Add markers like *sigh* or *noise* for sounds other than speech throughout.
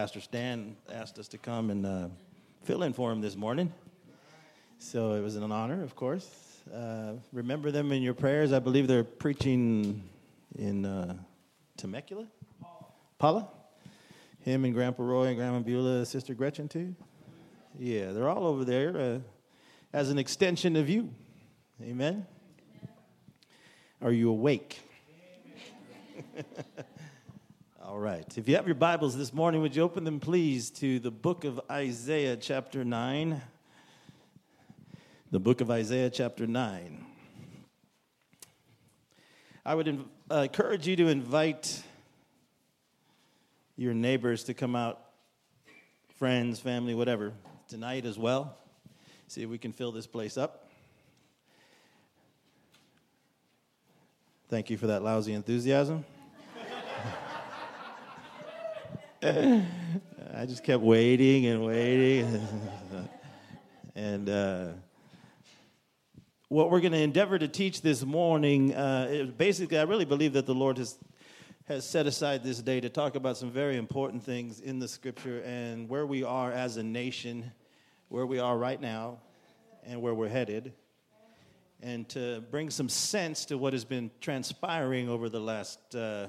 Pastor Stan asked us to come and uh, fill in for him this morning. So it was an honor, of course. Uh, remember them in your prayers. I believe they're preaching in uh, Temecula? Paula? Him and Grandpa Roy and Grandma Beulah, Sister Gretchen, too? Yeah, they're all over there uh, as an extension of you. Amen? Are you awake? *laughs* All right. If you have your Bibles this morning, would you open them, please, to the book of Isaiah, chapter 9? The book of Isaiah, chapter 9. I would inv- uh, encourage you to invite your neighbors to come out, friends, family, whatever, tonight as well. See if we can fill this place up. Thank you for that lousy enthusiasm. I just kept waiting and waiting. *laughs* and uh, what we're going to endeavor to teach this morning, uh, basically, I really believe that the Lord has, has set aside this day to talk about some very important things in the scripture and where we are as a nation, where we are right now, and where we're headed and to bring some sense to what has been transpiring over the last uh,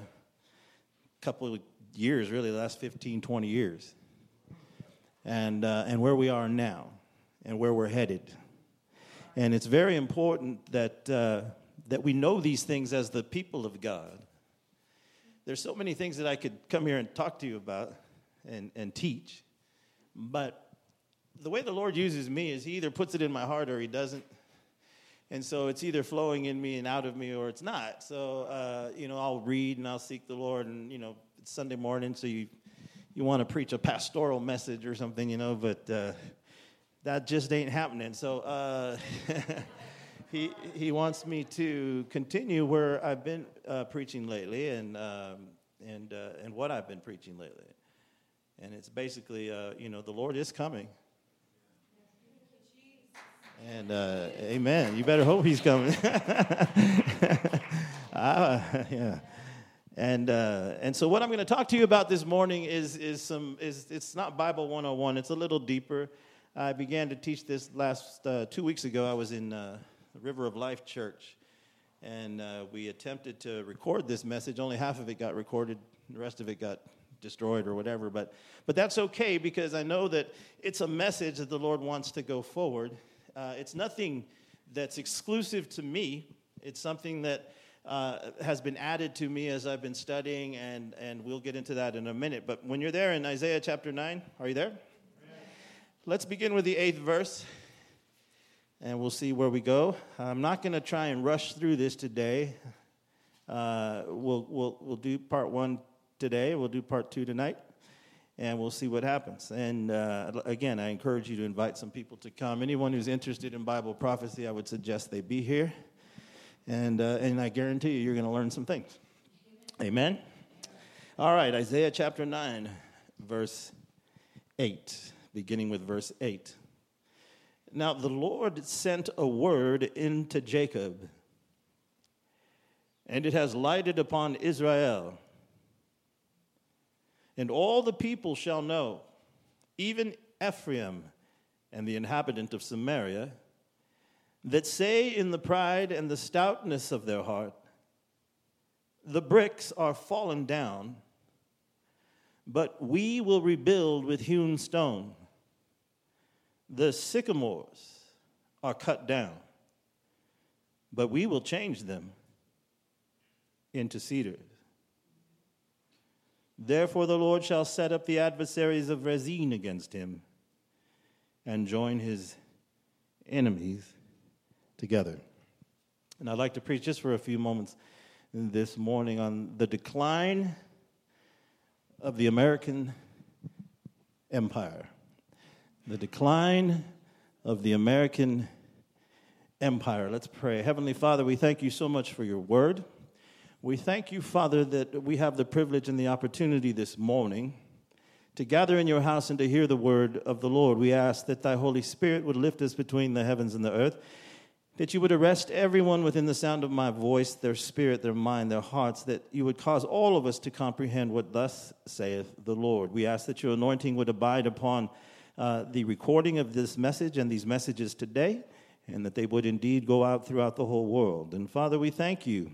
couple of years, really, the last 15, 20 years, and, uh, and where we are now and where we're headed. And it's very important that, uh, that we know these things as the people of God. There's so many things that I could come here and talk to you about and, and teach, but the way the Lord uses me is He either puts it in my heart or He doesn't and so it's either flowing in me and out of me or it's not. So, uh, you know, I'll read and I'll seek the Lord, and, you know, it's Sunday morning, so you, you want to preach a pastoral message or something, you know, but uh, that just ain't happening. So, uh, *laughs* he, he wants me to continue where I've been uh, preaching lately and, um, and, uh, and what I've been preaching lately. And it's basically, uh, you know, the Lord is coming. And uh, amen. You better hope he's coming. uh, *laughs* yeah. And uh, and so what I'm going to talk to you about this morning is is some is it's not Bible 101. It's a little deeper. I began to teach this last uh, two weeks ago. I was in uh, the River of Life Church, and uh, we attempted to record this message. Only half of it got recorded. The rest of it got destroyed or whatever. But but that's okay because I know that it's a message that the Lord wants to go forward uh, it's nothing that's exclusive to me. It's something that uh, has been added to me as I've been studying, and, and we'll get into that in a minute. But when you're there in Isaiah chapter 9, are you there? Amen. Let's begin with the eighth verse, and we'll see where we go. I'm not going to try and rush through this today. Uh, we'll, we'll, we'll do part one today, we'll do part two tonight and we'll see what happens. And uh, again, I encourage you to invite some people to come. Anyone who's interested in Bible prophecy, I would suggest they be here. And, uh, and I guarantee you, you're going to learn some things. Amen? All right, Isaiah chapter 9, verse 8, beginning with verse 8. Now the Lord sent a word into Jacob, and it has lighted upon Israel and all the people shall know, even Ephraim and the inhabitant of Samaria, that say in the pride and the stoutness of their heart, The bricks are fallen down, but we will rebuild with hewn stone. The sycamores are cut down, but we will change them into cedars. Therefore, the Lord shall set up the adversaries of Rezin against him and join his enemies together. And I'd like to preach just for a few moments this morning on the decline of the American empire. The decline of the American empire. Let's pray. Heavenly Father, we thank you so much for your word. We thank you, Father, that we have the privilege and the opportunity this morning to gather in your house and to hear the word of the Lord. We ask that thy Holy Spirit would lift us between the heavens and the earth, that you would arrest everyone within the sound of my voice, their spirit, their mind, their hearts, that you would cause all of us to comprehend what thus saith the Lord. We ask that your anointing would abide upon uh, the recording of this message and these messages today, and that they would indeed go out throughout the whole world. And Father, we thank you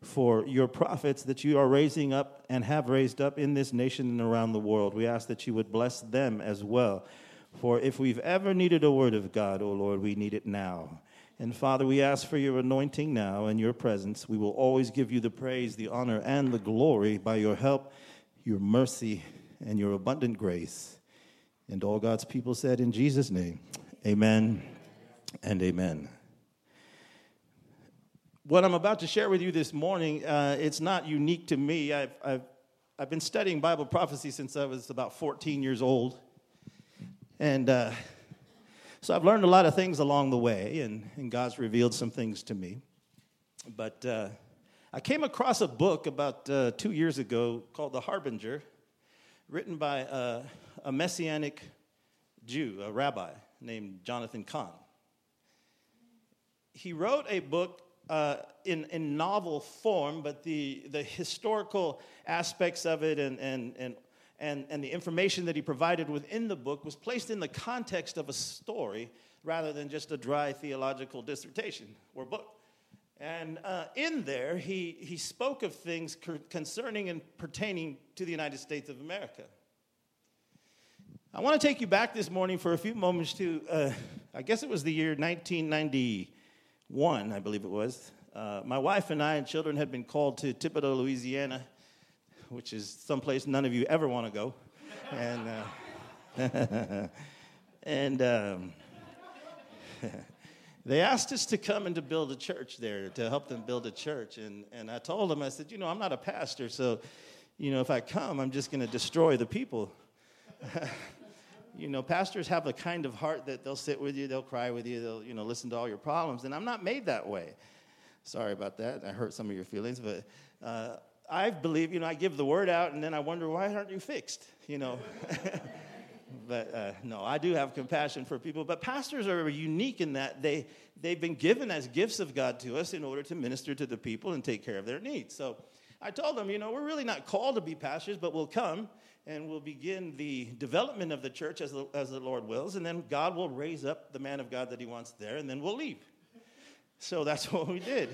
for your prophets that you are raising up and have raised up in this nation and around the world. We ask that you would bless them as well. For if we've ever needed a word of God, O oh Lord, we need it now. And Father, we ask for your anointing now and your presence. We will always give you the praise, the honor, and the glory by your help, your mercy, and your abundant grace. And all God's people said in Jesus' name, Amen and Amen. What I'm about to share with you this morning, uh, it's not unique to me. I've, I've, I've been studying Bible prophecy since I was about 14 years old. And uh, so I've learned a lot of things along the way, and, and God's revealed some things to me. But uh, I came across a book about uh, two years ago called The Harbinger, written by uh, a messianic Jew, a rabbi named Jonathan Cahn. He wrote a book uh, in, in novel form, but the, the historical aspects of it and, and, and and, and the information that he provided within the book was placed in the context of a story rather than just a dry theological dissertation or book. And uh, in there, he, he spoke of things concerning and pertaining to the United States of America. I want to take you back this morning for a few moments to, uh, I guess it was the year 1991, I believe it was. Uh, my wife and I and children had been called to Thibodaux, Louisiana which is someplace none of you ever want to go. And, uh, *laughs* and um, *laughs* they asked us to come and to build a church there, to help them build a church. And, and I told them, I said, you know, I'm not a pastor, so, you know, if I come, I'm just going to destroy the people. *laughs* you know, pastors have a kind of heart that they'll sit with you, they'll cry with you, they'll, you know, listen to all your problems. And I'm not made that way. Sorry about that. I hurt some of your feelings, but uh, I believe, you know, I give the word out and then I wonder, why aren't you fixed? You know. *laughs* but uh, no, I do have compassion for people. But pastors are unique in that they, they've been given as gifts of God to us in order to minister to the people and take care of their needs. So I told them, you know, we're really not called to be pastors, but we'll come and we'll begin the development of the church as the, as the Lord wills. And then God will raise up the man of God that he wants there, and then we'll leave. So that's *laughs* what we did.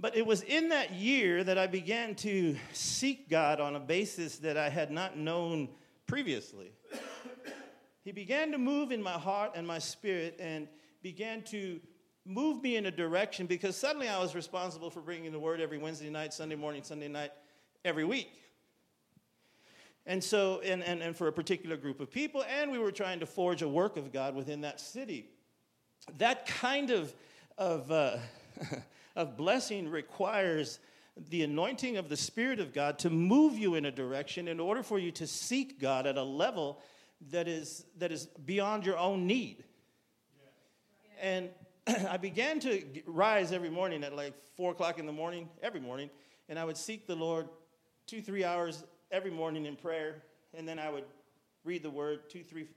But it was in that year that I began to seek God on a basis that I had not known previously. he began to move in my heart and my spirit and began to move me in a direction because suddenly I was responsible for bringing the word every Wednesday night, Sunday morning, Sunday night, every week. And so, and, and, and for a particular group of people, and we were trying to forge a work of God within that city. That kind of, of uh, *laughs* of blessing requires the anointing of the Spirit of God to move you in a direction in order for you to seek God at a level that is, that is beyond your own need. And *clears throat* I began to rise every morning at like four o'clock in the morning, every morning, and I would seek the Lord two, three hours every morning in prayer, and then I would read the word two, three,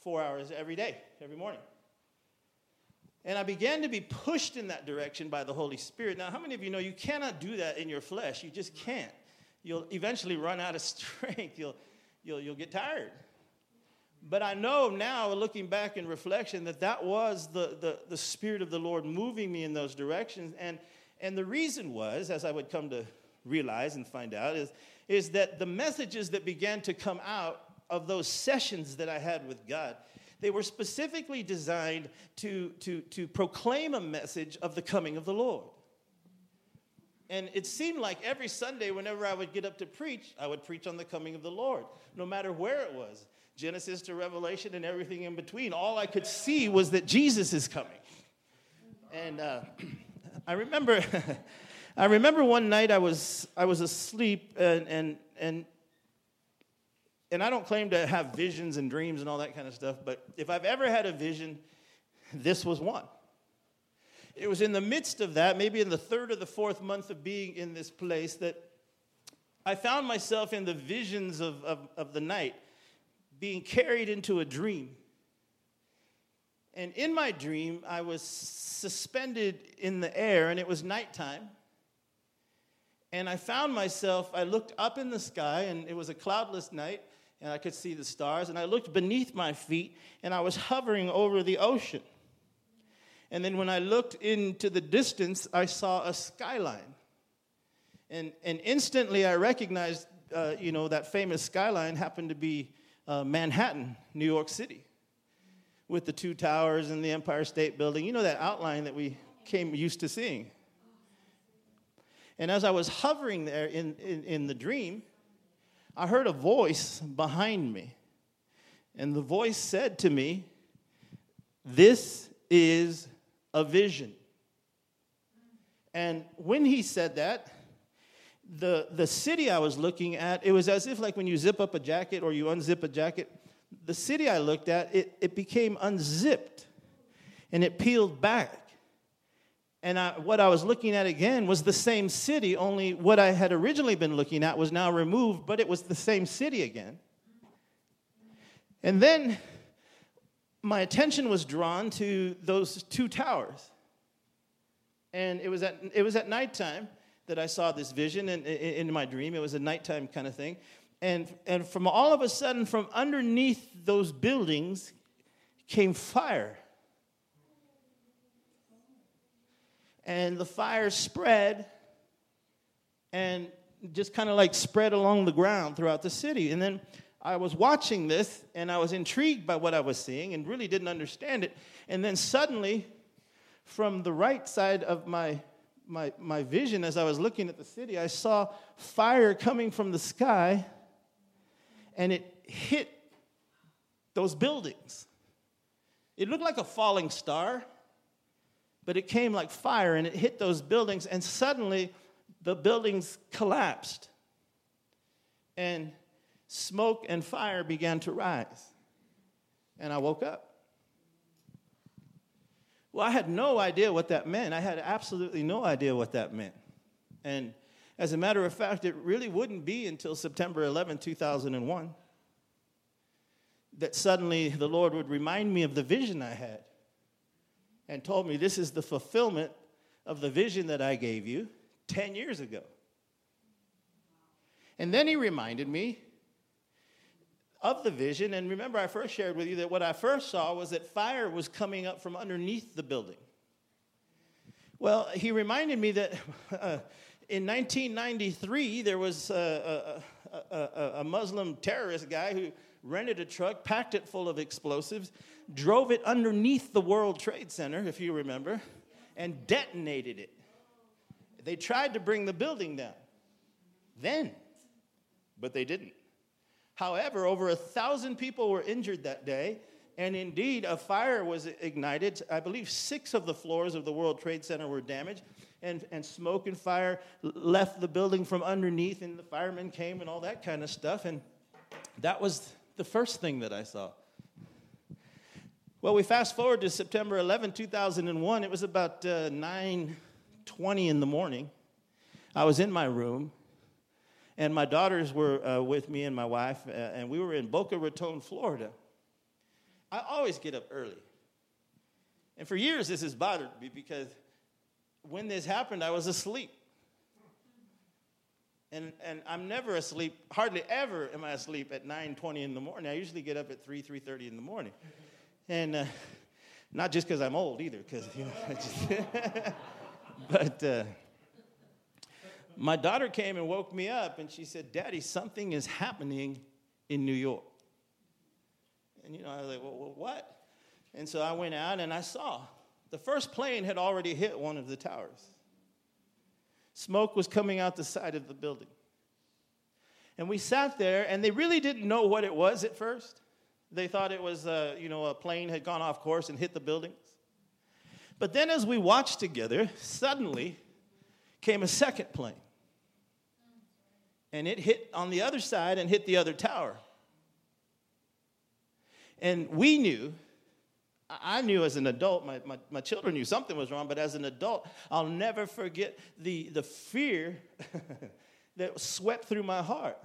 four hours every day, every morning. And I began to be pushed in that direction by the Holy Spirit. Now, how many of you know you cannot do that in your flesh? You just can't. You'll eventually run out of *laughs* strength. You'll, you'll, you'll get tired. But I know now, looking back in reflection, that that was the, the, the Spirit of the Lord moving me in those directions. And, and the reason was, as I would come to realize and find out, is, is that the messages that began to come out of those sessions that I had with God – they were specifically designed to, to, to proclaim a message of the coming of the Lord. And it seemed like every Sunday, whenever I would get up to preach, I would preach on the coming of the Lord, no matter where it was Genesis to Revelation and everything in between. All I could see was that Jesus is coming. And uh, *clears throat* I remember. *laughs* I remember one night I was I was asleep and and and and I don't claim to have visions and dreams and all that kind of stuff, but if I've ever had a vision, this was one. It was in the midst of that, maybe in the third or the fourth month of being in this place, that I found myself in the visions of, of, of the night being carried into a dream. And in my dream, I was suspended in the air, and it was nighttime. And I found myself, I looked up in the sky, and it was a cloudless night, and I could see the stars. And I looked beneath my feet, and I was hovering over the ocean. And then when I looked into the distance, I saw a skyline. And, and instantly I recognized, uh, you know, that famous skyline happened to be uh, Manhattan, New York City, with the two towers and the Empire State Building. You know that outline that we came used to seeing. And as I was hovering there in, in, in the dream, I heard a voice behind me. And the voice said to me, This is a vision. And when he said that, the, the city I was looking at, it was as if like when you zip up a jacket or you unzip a jacket, the city I looked at, it, it became unzipped and it peeled back. And I, what I was looking at again was the same city, only what I had originally been looking at was now removed, but it was the same city again. And then my attention was drawn to those two towers. And it was at, it was at nighttime that I saw this vision in, in, in my dream. It was a nighttime kind of thing. And, and from all of a sudden, from underneath those buildings came fire. And the fire spread and just kind of like spread along the ground throughout the city. And then I was watching this and I was intrigued by what I was seeing and really didn't understand it. And then suddenly, from the right side of my, my, my vision, as I was looking at the city, I saw fire coming from the sky and it hit those buildings. It looked like a falling star, but it came like fire and it hit those buildings, and suddenly the buildings collapsed. And smoke and fire began to rise. And I woke up. Well, I had no idea what that meant. I had absolutely no idea what that meant. And as a matter of fact, it really wouldn't be until September 11, 2001, that suddenly the Lord would remind me of the vision I had and told me this is the fulfillment of the vision that I gave you 10 years ago. And then he reminded me of the vision. And remember, I first shared with you that what I first saw was that fire was coming up from underneath the building. Well, he reminded me that *laughs* uh, in 1993, there was a, a, a, a, Muslim terrorist guy who rented a truck, packed it full of explosives, drove it underneath the World Trade Center, if you remember, and detonated it. They tried to bring the building down then, but they didn't. However, over a thousand people were injured that day, and indeed a fire was ignited. I believe six of the floors of the World Trade Center were damaged, and, and smoke and fire left the building from underneath, and the firemen came and all that kind of stuff. And that was the first thing that I saw. Well, we fast forward to September 11, 2001. It was about uh, 9:20 in the morning. I was in my room and my daughters were uh, with me and my wife, uh, and we were in Boca Raton, Florida. I always get up early. And for years, this has bothered me because when this happened, I was asleep. And, and I'm never asleep, hardly ever am I asleep at 9.20 in the morning. I usually get up at 3, 3.30 in the morning. And uh, not just because I'm old either, because, you know, *laughs* just *laughs* but uh, my daughter came and woke me up and she said, Daddy, something is happening in New York. And, you know, I was like, well, well, what? And so I went out and I saw the first plane had already hit one of the towers. Smoke was coming out the side of the building. And we sat there, and they really didn't know what it was at first. They thought it was, uh, you know, a plane had gone off course and hit the buildings. But then as we watched together, suddenly came a second plane. And it hit on the other side and hit the other tower. And we knew, I knew as an adult, my, my, my children knew something was wrong, but as an adult, I'll never forget the, the fear *laughs* that swept through my heart.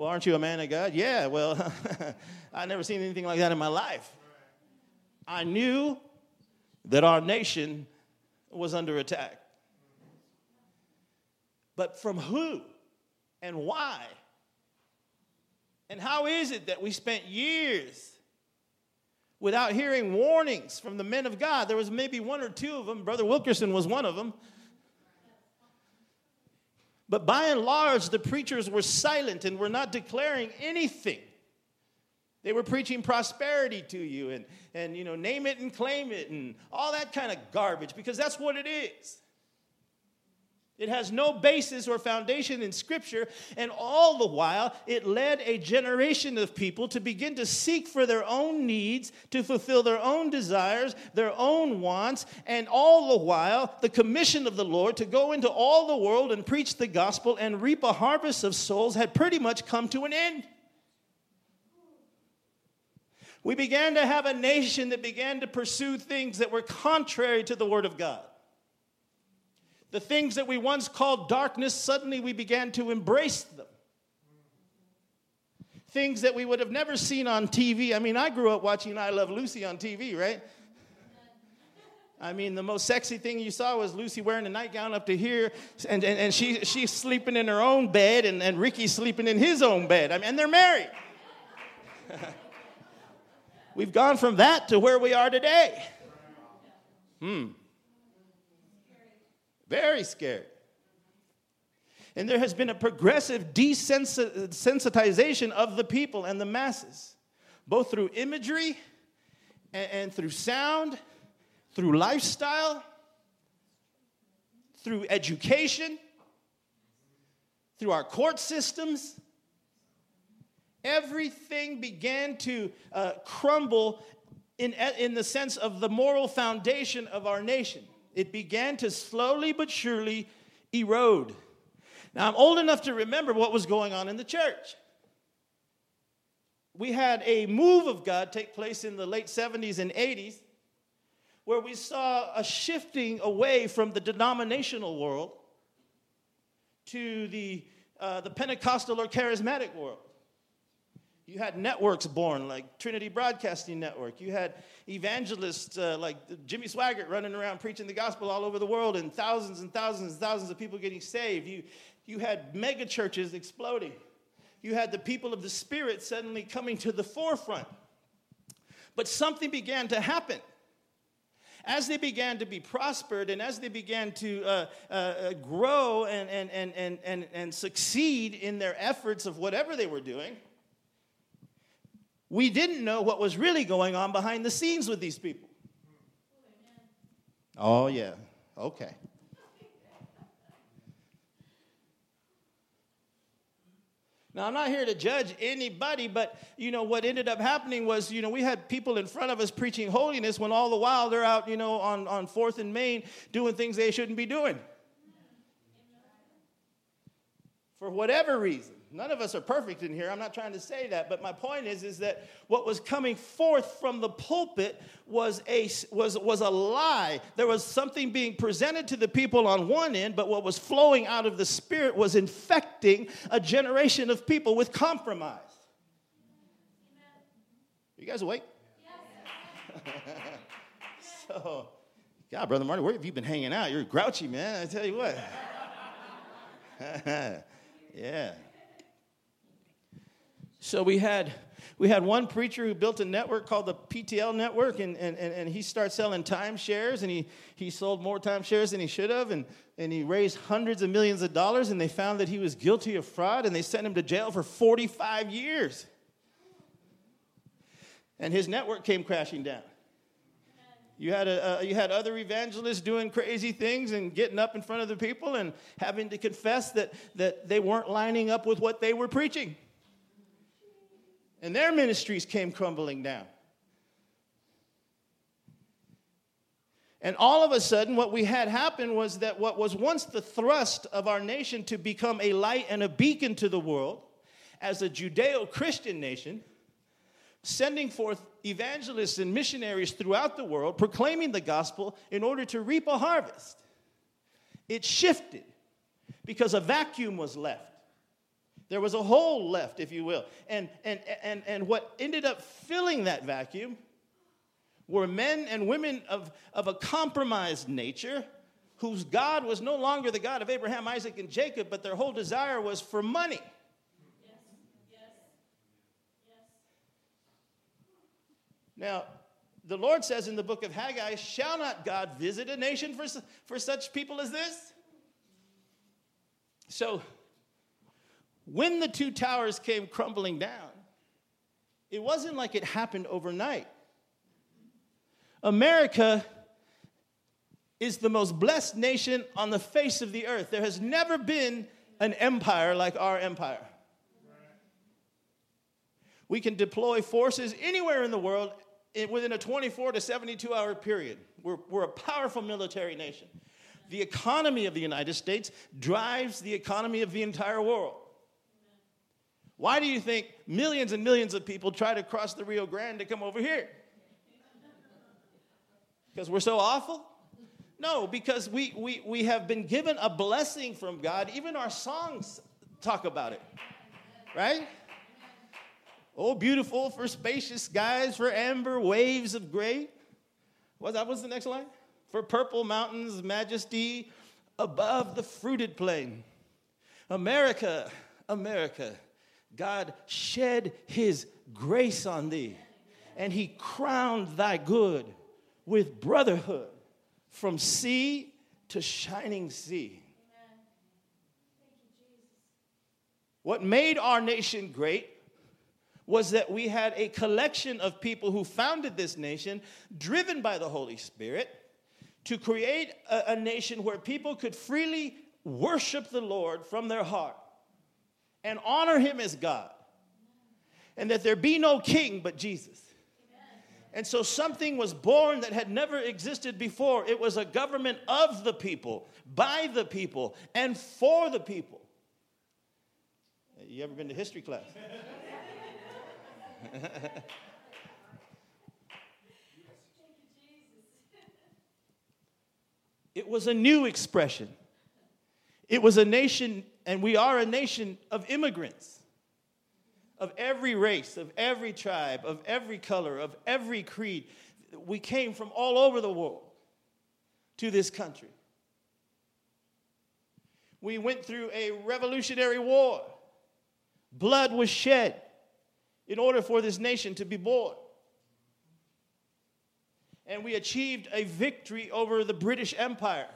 Well, aren't you a man of God? Yeah, well, *laughs* I've never seen anything like that in my life. I knew that our nation was under attack. But from who and why? And how is it that we spent years without hearing warnings from the men of God? There was maybe one or two of them. Brother Wilkerson was one of them. But by and large, the preachers were silent and were not declaring anything. They were preaching prosperity to you and, and you know, name it and claim it and all that kind of garbage because that's what it is. It has no basis or foundation in Scripture, and all the while, it led a generation of people to begin to seek for their own needs, to fulfill their own desires, their own wants, and all the while, the commission of the Lord to go into all the world and preach the gospel and reap a harvest of souls had pretty much come to an end. We began to have a nation that began to pursue things that were contrary to the Word of God. The things that we once called darkness, suddenly we began to embrace them. Things that we would have never seen on TV. I mean, I grew up watching I Love Lucy on TV, right? I mean, the most sexy thing you saw was Lucy wearing a nightgown up to here, and, and, and she, she's sleeping in her own bed, and, and Ricky's sleeping in his own bed. I mean, and they're married. *laughs* We've gone from that to where we are today. Hmm. Very scared. And there has been a progressive desensitization of the people and the masses, both through imagery and, through sound, through lifestyle, through education, through our court systems. Everything began to uh, crumble in, in the sense of the moral foundation of our nation it began to slowly but surely erode. Now, I'm old enough to remember what was going on in the church. We had a move of God take place in the late 70s and 80s where we saw a shifting away from the denominational world to the, uh, the Pentecostal or charismatic world. You had networks born like Trinity Broadcasting Network. You had evangelists uh, like Jimmy Swaggart running around preaching the gospel all over the world and thousands and thousands and thousands of people getting saved. You, you had mega churches exploding. You had the people of the Spirit suddenly coming to the forefront. But something began to happen. As they began to be prospered and as they began to uh, uh, uh grow and, and, and, and, and, and succeed in their efforts of whatever they were doing, we didn't know what was really going on behind the scenes with these people. Oh, yeah. Okay. Now, I'm not here to judge anybody, but you know what ended up happening was, you know, we had people in front of us preaching holiness when all the while they're out, you know, on, on 4th and Main doing things they shouldn't be doing. For whatever reason. None of us are perfect in here. I'm not trying to say that, but my point is, is that what was coming forth from the pulpit was a, was, was a lie. There was something being presented to the people on one end, but what was flowing out of the Spirit was infecting a generation of people with compromise. You guys awake? *laughs* So, God, Brother Marty, where have you been hanging out? You're grouchy, man. I tell you what. *laughs* yeah. So we had we had one preacher who built a network called the PTL network, and, and, and he started selling timeshares, and he, he sold more timeshares than he should have, and, and he raised hundreds of millions of dollars, and they found that he was guilty of fraud, and they sent him to jail for 45 years. And his network came crashing down. You had, a, you had other evangelists doing crazy things and getting up in front of the people and having to confess that, that they weren't lining up with what they were preaching and their ministries came crumbling down. And all of a sudden, what we had happen was that what was once the thrust of our nation to become a light and a beacon to the world as a Judeo Christian nation, sending forth evangelists and missionaries throughout the world, proclaiming the gospel in order to reap a harvest, it shifted because a vacuum was left. There was a hole left, if you will. And, and, and, and what ended up filling that vacuum were men and women of, of a compromised nature whose God was no longer the God of Abraham, Isaac, and Jacob, but their whole desire was for money. Now, the Lord says in the book of Haggai, Shall not God visit a nation for, for such people as this? So, when the two towers came crumbling down, it wasn't like it happened overnight. America is the most blessed nation on the face of the earth. There has never been an empire like our empire. We can deploy forces anywhere in the world within a 24 to 72 hour period. We're, we're a powerful military nation. The economy of the United States drives the economy of the entire world. Why do you think millions and millions of people try to cross the Rio Grande to come over here? Because we're so awful? No, because we, we, we have been given a blessing from God. Even our songs talk about it, right? Oh, beautiful for spacious skies, for amber waves of gray. What that was the next line? For purple mountains, majesty above the fruited plain. America, America, God shed his grace on thee, and he crowned thy good with brotherhood from sea to shining sea. What made our nation great was that we had a collection of people who founded this nation, driven by the Holy Spirit, to create a, a, nation where people could freely worship the Lord from their heart and honor Him as God, and that there be no king but Jesus. And so something was born that had never existed before. It was a government of the people, by the people, and for the people. You ever been to history class? *laughs* it was a new expression. It was a nation, and we are a nation of immigrants of every race, of every tribe, of every color, of every creed. We came from all over the world to this country. We went through a revolutionary war. Blood was shed in order for this nation to be born. And we achieved a victory over the British Empire.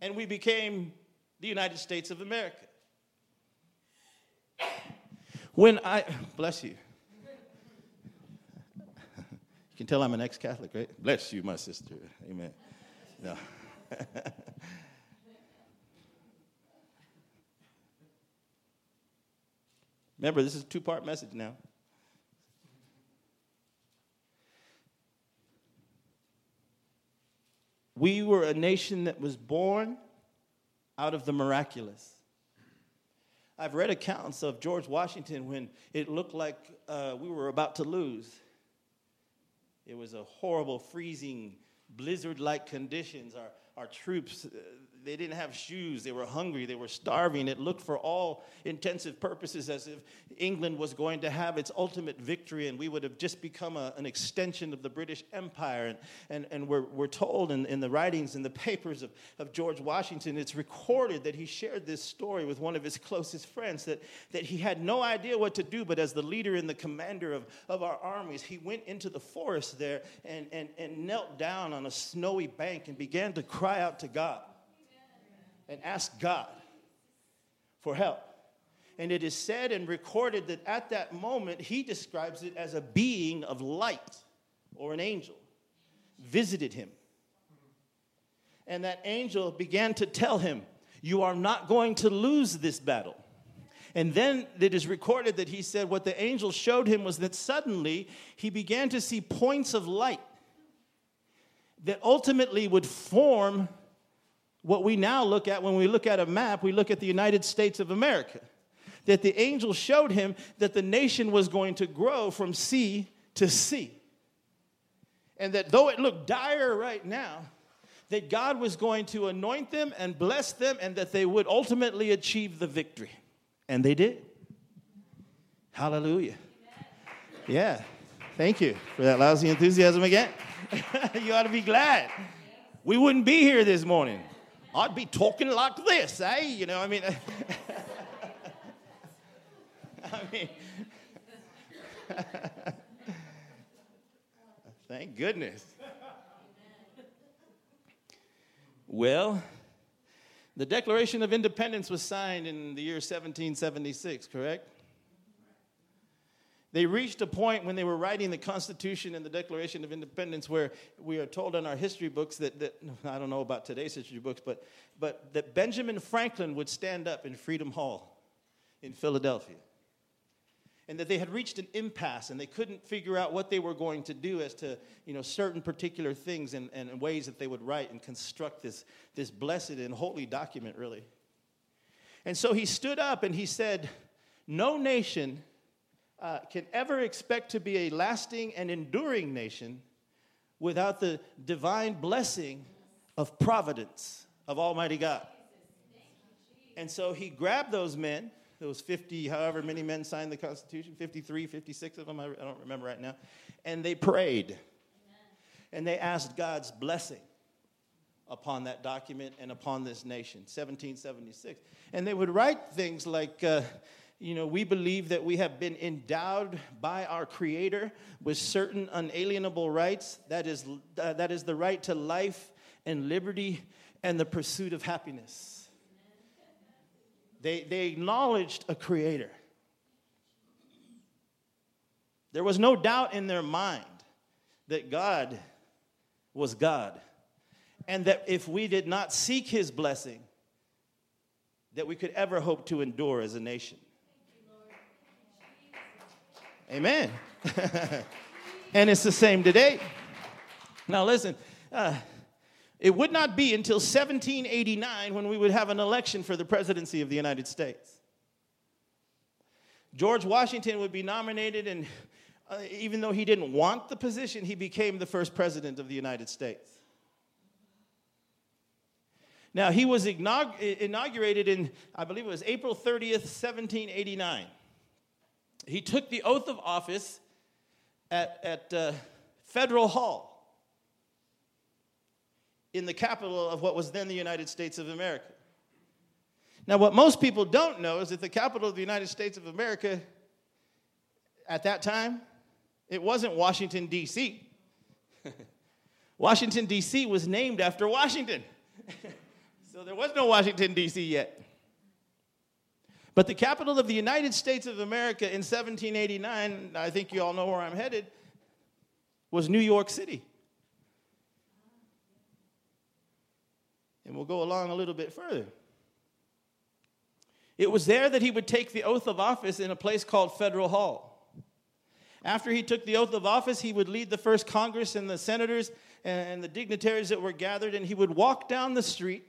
And we became the United States of America. When I, bless you. You can tell I'm an ex Catholic, right? Bless you, my sister. Amen. No. *laughs* Remember, this is a two part message now. We were a nation that was born out of the miraculous. I've read accounts of George Washington when it looked like uh, we were about to lose. It was a horrible, freezing, blizzard like conditions. Our, our troops, uh, they didn't have shoes. They were hungry. They were starving. It looked for all intensive purposes as if England was going to have its ultimate victory and we would have just become a, an extension of the British Empire. And, and, and we're, we're told in, in the writings, in the papers of, of George Washington, it's recorded that he shared this story with one of his closest friends that, that he had no idea what to do, but as the leader and the commander of, of our armies, he went into the forest there and, and, and knelt down on a snowy bank and began to cry out to God and ask God for help. And it is said and recorded that at that moment, he describes it as a being of light or an angel visited him. And that angel began to tell him, You are not going to lose this battle. And then it is recorded that he said what the angel showed him was that suddenly he began to see points of light that ultimately would form what we now look at when we look at a map, we look at the United States of America. That the angel showed him that the nation was going to grow from sea to sea. And that though it looked dire right now, that God was going to anoint them and bless them and that they would ultimately achieve the victory. And they did. Hallelujah. Yeah. Thank you for that lousy enthusiasm again. *laughs* you ought to be glad. We wouldn't be here this morning. I'd be talking like this, eh? You know, I mean, *laughs* I mean, *laughs* thank goodness. Well, the Declaration of Independence was signed in the year 1776, correct? They reached a point when they were writing the Constitution and the Declaration of Independence where we are told in our history books that, that *laughs* I don't know about today's history books, but, but that Benjamin Franklin would stand up in Freedom Hall in Philadelphia. And that they had reached an impasse and they couldn't figure out what they were going to do as to you know, certain particular things and, and ways that they would write and construct this, this blessed and holy document, really. And so he stood up and he said, No nation uh, can ever expect to be a lasting and enduring nation without the divine blessing of providence of Almighty God. And so he grabbed those men, those 50, however many men signed the Constitution, 53, 56 of them, I don't remember right now, and they prayed. And they asked God's blessing upon that document and upon this nation, 1776. And they would write things like, uh, you know, we believe that we have been endowed by our Creator with certain unalienable rights. That is, uh, that is the right to life and liberty and the pursuit of happiness. They, they acknowledged a Creator. There was no doubt in their mind that God was God. And that if we did not seek His blessing, that we could ever hope to endure as a nation. Amen. *laughs* and it's the same today. Now, listen, uh, it would not be until 1789 when we would have an election for the presidency of the United States. George Washington would be nominated, and uh, even though he didn't want the position, he became the first president of the United States. Now, he was inaugurated in, I believe it was April 30th, 1789 he took the oath of office at, at uh, Federal Hall in the capital of what was then the United States of America. Now, what most people don't know is that the capital of the United States of America at that time, it wasn't Washington, D.C. *laughs* Washington, D.C. was named after Washington. *laughs* so there was no Washington, D.C. yet. But the capital of the United States of America in 1789, I think you all know where I'm headed, was New York City. And we'll go along a little bit further. It was there that he would take the oath of office in a place called Federal Hall. After he took the oath of office, he would lead the first Congress and the senators and the dignitaries that were gathered, and he would walk down the street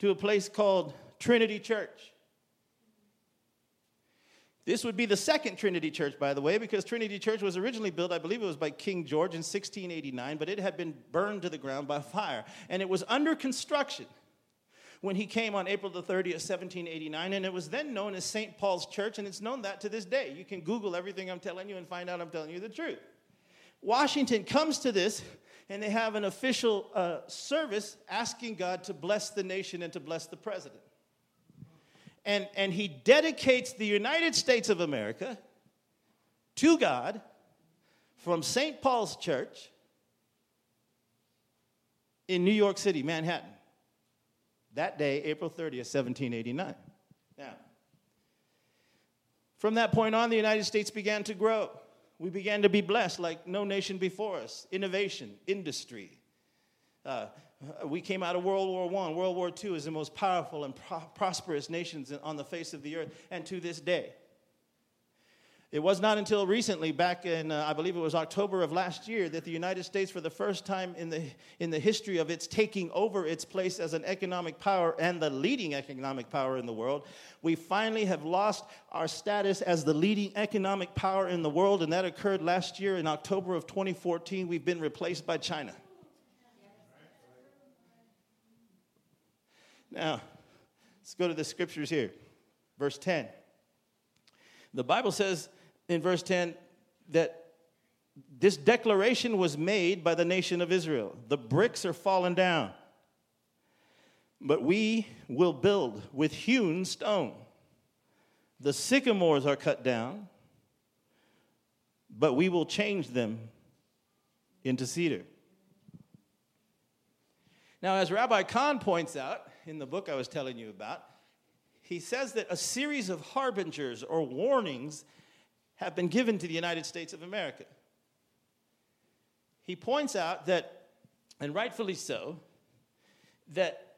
to a place called Trinity Church. This would be the second Trinity Church, by the way, because Trinity Church was originally built, I believe it was by King George in 1689, but it had been burned to the ground by fire. And it was under construction when he came on April the 30th, 1789, and it was then known as St. Paul's Church, and it's known that to this day. You can Google everything I'm telling you and find out I'm telling you the truth. Washington comes to this, and they have an official uh, service asking God to bless the nation and to bless the president and, and he dedicates the United States of America to God from St. Paul's Church in New York City, Manhattan. That day, April 30th, 1789. Now, from that point on, the United States began to grow. We began to be blessed like no nation before us. Innovation, industry, uh, we came out of World War I. World War II is the most powerful and pro- prosperous nations on the face of the earth, and to this day. It was not until recently, back in, uh, I believe it was October of last year, that the United States, for the first time in the, in the history of its taking over its place as an economic power and the leading economic power in the world, we finally have lost our status as the leading economic power in the world, and that occurred last year in October of 2014. We've been replaced by China. Now, let's go to the scriptures here. Verse 10. The Bible says in verse 10 that this declaration was made by the nation of Israel. The bricks are falling down. But we will build with hewn stone. The sycamores are cut down, but we will change them into cedar. Now, as Rabbi Cahn points out in the book I was telling you about, he says that a series of harbingers or warnings have been given to the United States of America. He points out that, and rightfully so, that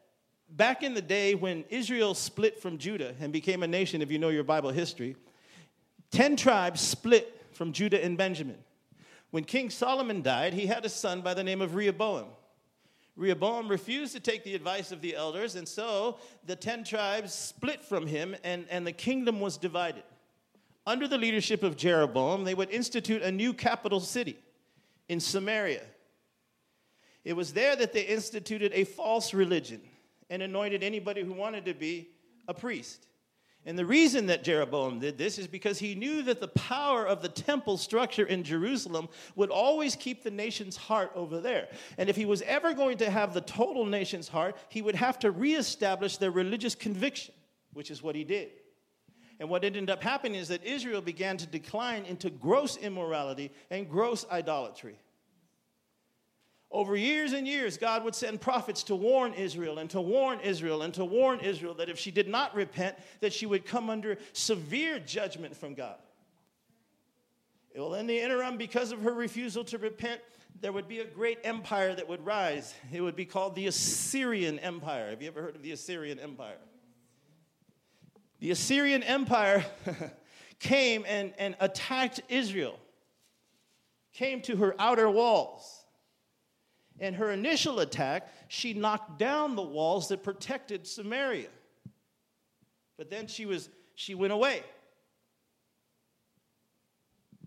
back in the day when Israel split from Judah and became a nation, if you know your Bible history, 10 tribes split from Judah and Benjamin. When King Solomon died, he had a son by the name of Rehoboam. Rehoboam refused to take the advice of the elders, and so the 10 tribes split from him, and, and the kingdom was divided. Under the leadership of Jeroboam, they would institute a new capital city in Samaria. It was there that they instituted a false religion and anointed anybody who wanted to be a priest. And the reason that Jeroboam did this is because he knew that the power of the temple structure in Jerusalem would always keep the nation's heart over there. And if he was ever going to have the total nation's heart, he would have to reestablish their religious conviction, which is what he did. And what ended up happening is that Israel began to decline into gross immorality and gross idolatry. Over years and years, God would send prophets to warn Israel and to warn Israel and to warn Israel that if she did not repent, that she would come under severe judgment from God. Well, in the interim, because of her refusal to repent, there would be a great empire that would rise. It would be called the Assyrian Empire. Have you ever heard of the Assyrian Empire? The Assyrian Empire *laughs* came and, and attacked Israel, came to her outer walls in her initial attack, she knocked down the walls that protected Samaria. But then she was she went away.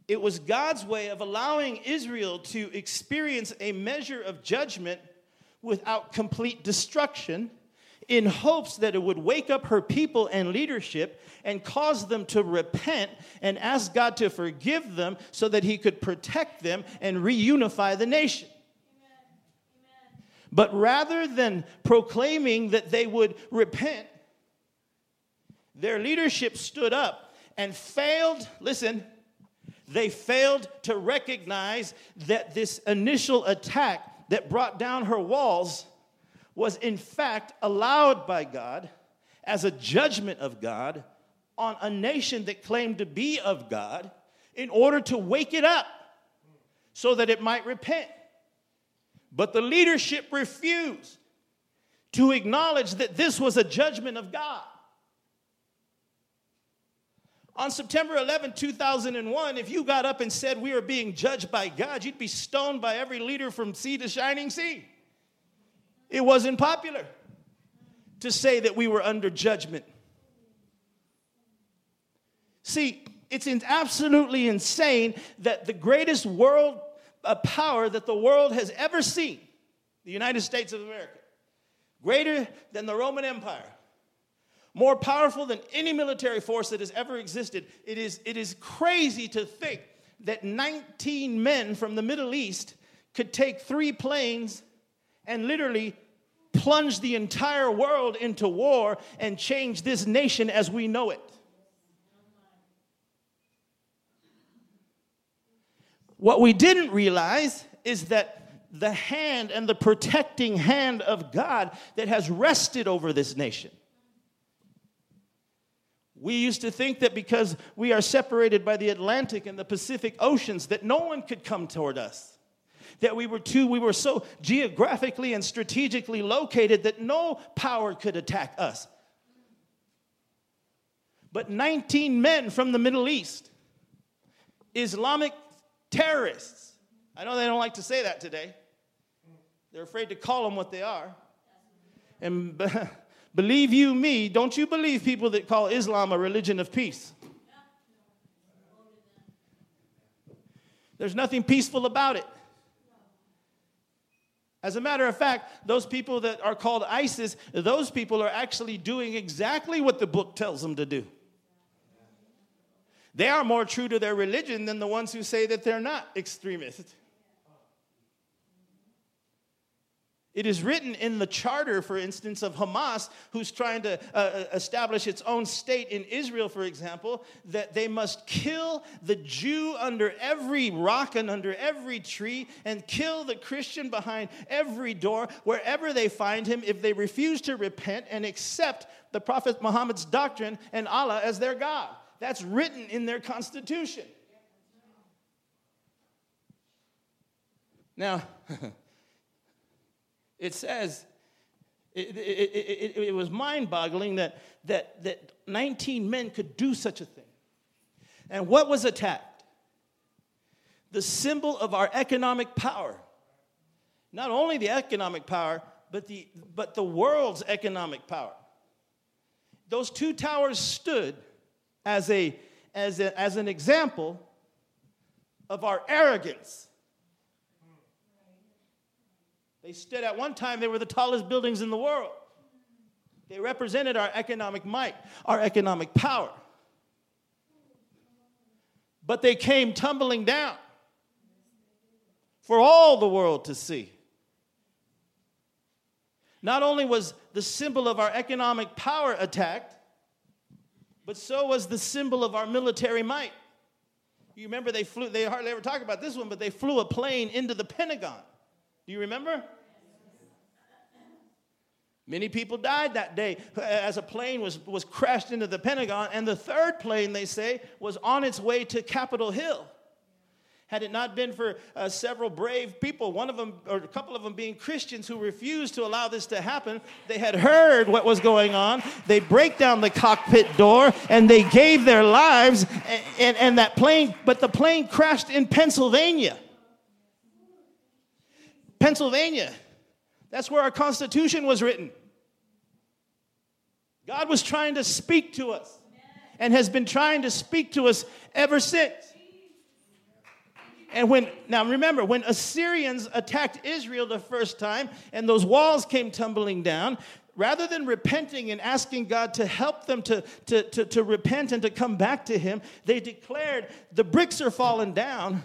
It was God's way of allowing Israel to experience a measure of judgment without complete destruction in hopes that it would wake up her people and leadership and cause them to repent and ask God to forgive them so that he could protect them and reunify the nation. But rather than proclaiming that they would repent, their leadership stood up and failed, listen, they failed to recognize that this initial attack that brought down her walls was in fact allowed by God as a judgment of God on a nation that claimed to be of God in order to wake it up so that it might repent. But the leadership refused to acknowledge that this was a judgment of God. On September 11, 2001, if you got up and said we are being judged by God, you'd be stoned by every leader from sea to shining sea. It wasn't popular to say that we were under judgment. See, it's absolutely insane that the greatest world a power that the world has ever seen the United States of America, greater than the Roman Empire, more powerful than any military force that has ever existed. It is, it is crazy to think that 19 men from the Middle East could take three planes and literally plunge the entire world into war and change this nation as we know it. What we didn't realize is that the hand and the protecting hand of God that has rested over this nation. We used to think that because we are separated by the Atlantic and the Pacific Oceans, that no one could come toward us. That we were too, we were so geographically and strategically located that no power could attack us. But 19 men from the Middle East, Islamic terrorists. I know they don't like to say that today. They're afraid to call them what they are. And *laughs* be- believe you me, don't you believe people that call Islam a religion of peace? There's nothing peaceful about it. As a matter of fact, those people that are called ISIS, those people are actually doing exactly what the book tells them to do. They are more true to their religion than the ones who say that they're not extremists. It is written in the charter, for instance, of Hamas, who's trying to uh, uh, establish its own state in Israel, for example, that they must kill the Jew under every rock and under every tree, and kill the Christian behind every door, wherever they find him, if they refuse to repent and accept the Prophet Muhammad's doctrine and Allah as their God. That's written in their constitution. Now, *laughs* it says, it, it, it, it was mind boggling that, that, that 19 men could do such a thing. And what was attacked? The symbol of our economic power. Not only the economic power, but the, but the world's economic power. Those two towers stood as, a, as, a, as an example of our arrogance. They stood at one time, they were the tallest buildings in the world. They represented our economic might, our economic power. But they came tumbling down for all the world to see. Not only was the symbol of our economic power attacked, but so was the symbol of our military might. You remember they flew, they hardly ever talk about this one, but they flew a plane into the Pentagon. Do you remember? Many people died that day uh, as a plane was, was crashed into the Pentagon, and the third plane, they say, was on its way to Capitol Hill. Had it not been for uh, several brave people, one of them or a couple of them being Christians who refused to allow this to happen, they had heard what was going on. They break down the cockpit door and they gave their lives, and, and, and that plane, but the plane crashed in Pennsylvania. Pennsylvania. That's where our Constitution was written. God was trying to speak to us and has been trying to speak to us ever since. And when, now remember, when Assyrians attacked Israel the first time and those walls came tumbling down, rather than repenting and asking God to help them to, to, to, to repent and to come back to Him, they declared, The bricks are falling down,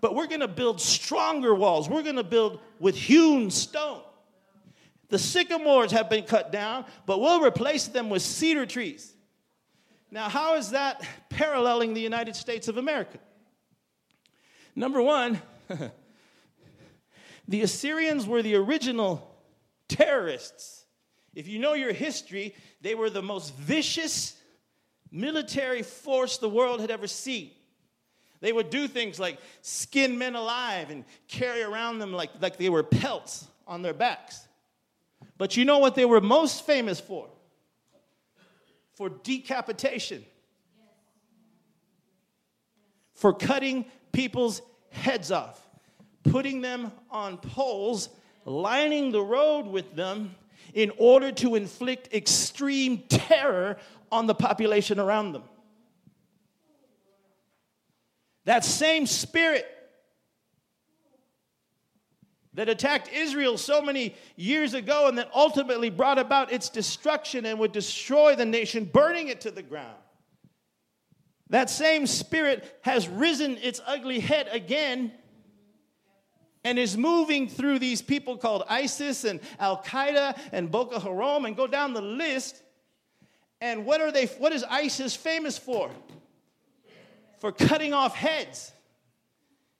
but we're to build stronger walls. We're to build with hewn stone. The sycamores have been cut down, but we'll replace them with cedar trees. Now, how is that paralleling the United States of America? Number one, *laughs* the Assyrians were the original terrorists. If you know your history, they were the most vicious military force the world had ever seen. They would do things like skin men alive and carry around them like, like they were pelts on their backs. But you know what they were most famous for? For decapitation, for cutting people's heads off, putting them on poles, lining the road with them in order to inflict extreme terror on the population around them. That same spirit that attacked Israel so many years ago and that ultimately brought about its destruction and would destroy the nation, burning it to the ground. That same spirit has risen its ugly head again and is moving through these people called ISIS and Al Qaeda and Boko Haram and go down the list. And what are they what is ISIS famous for? For cutting off heads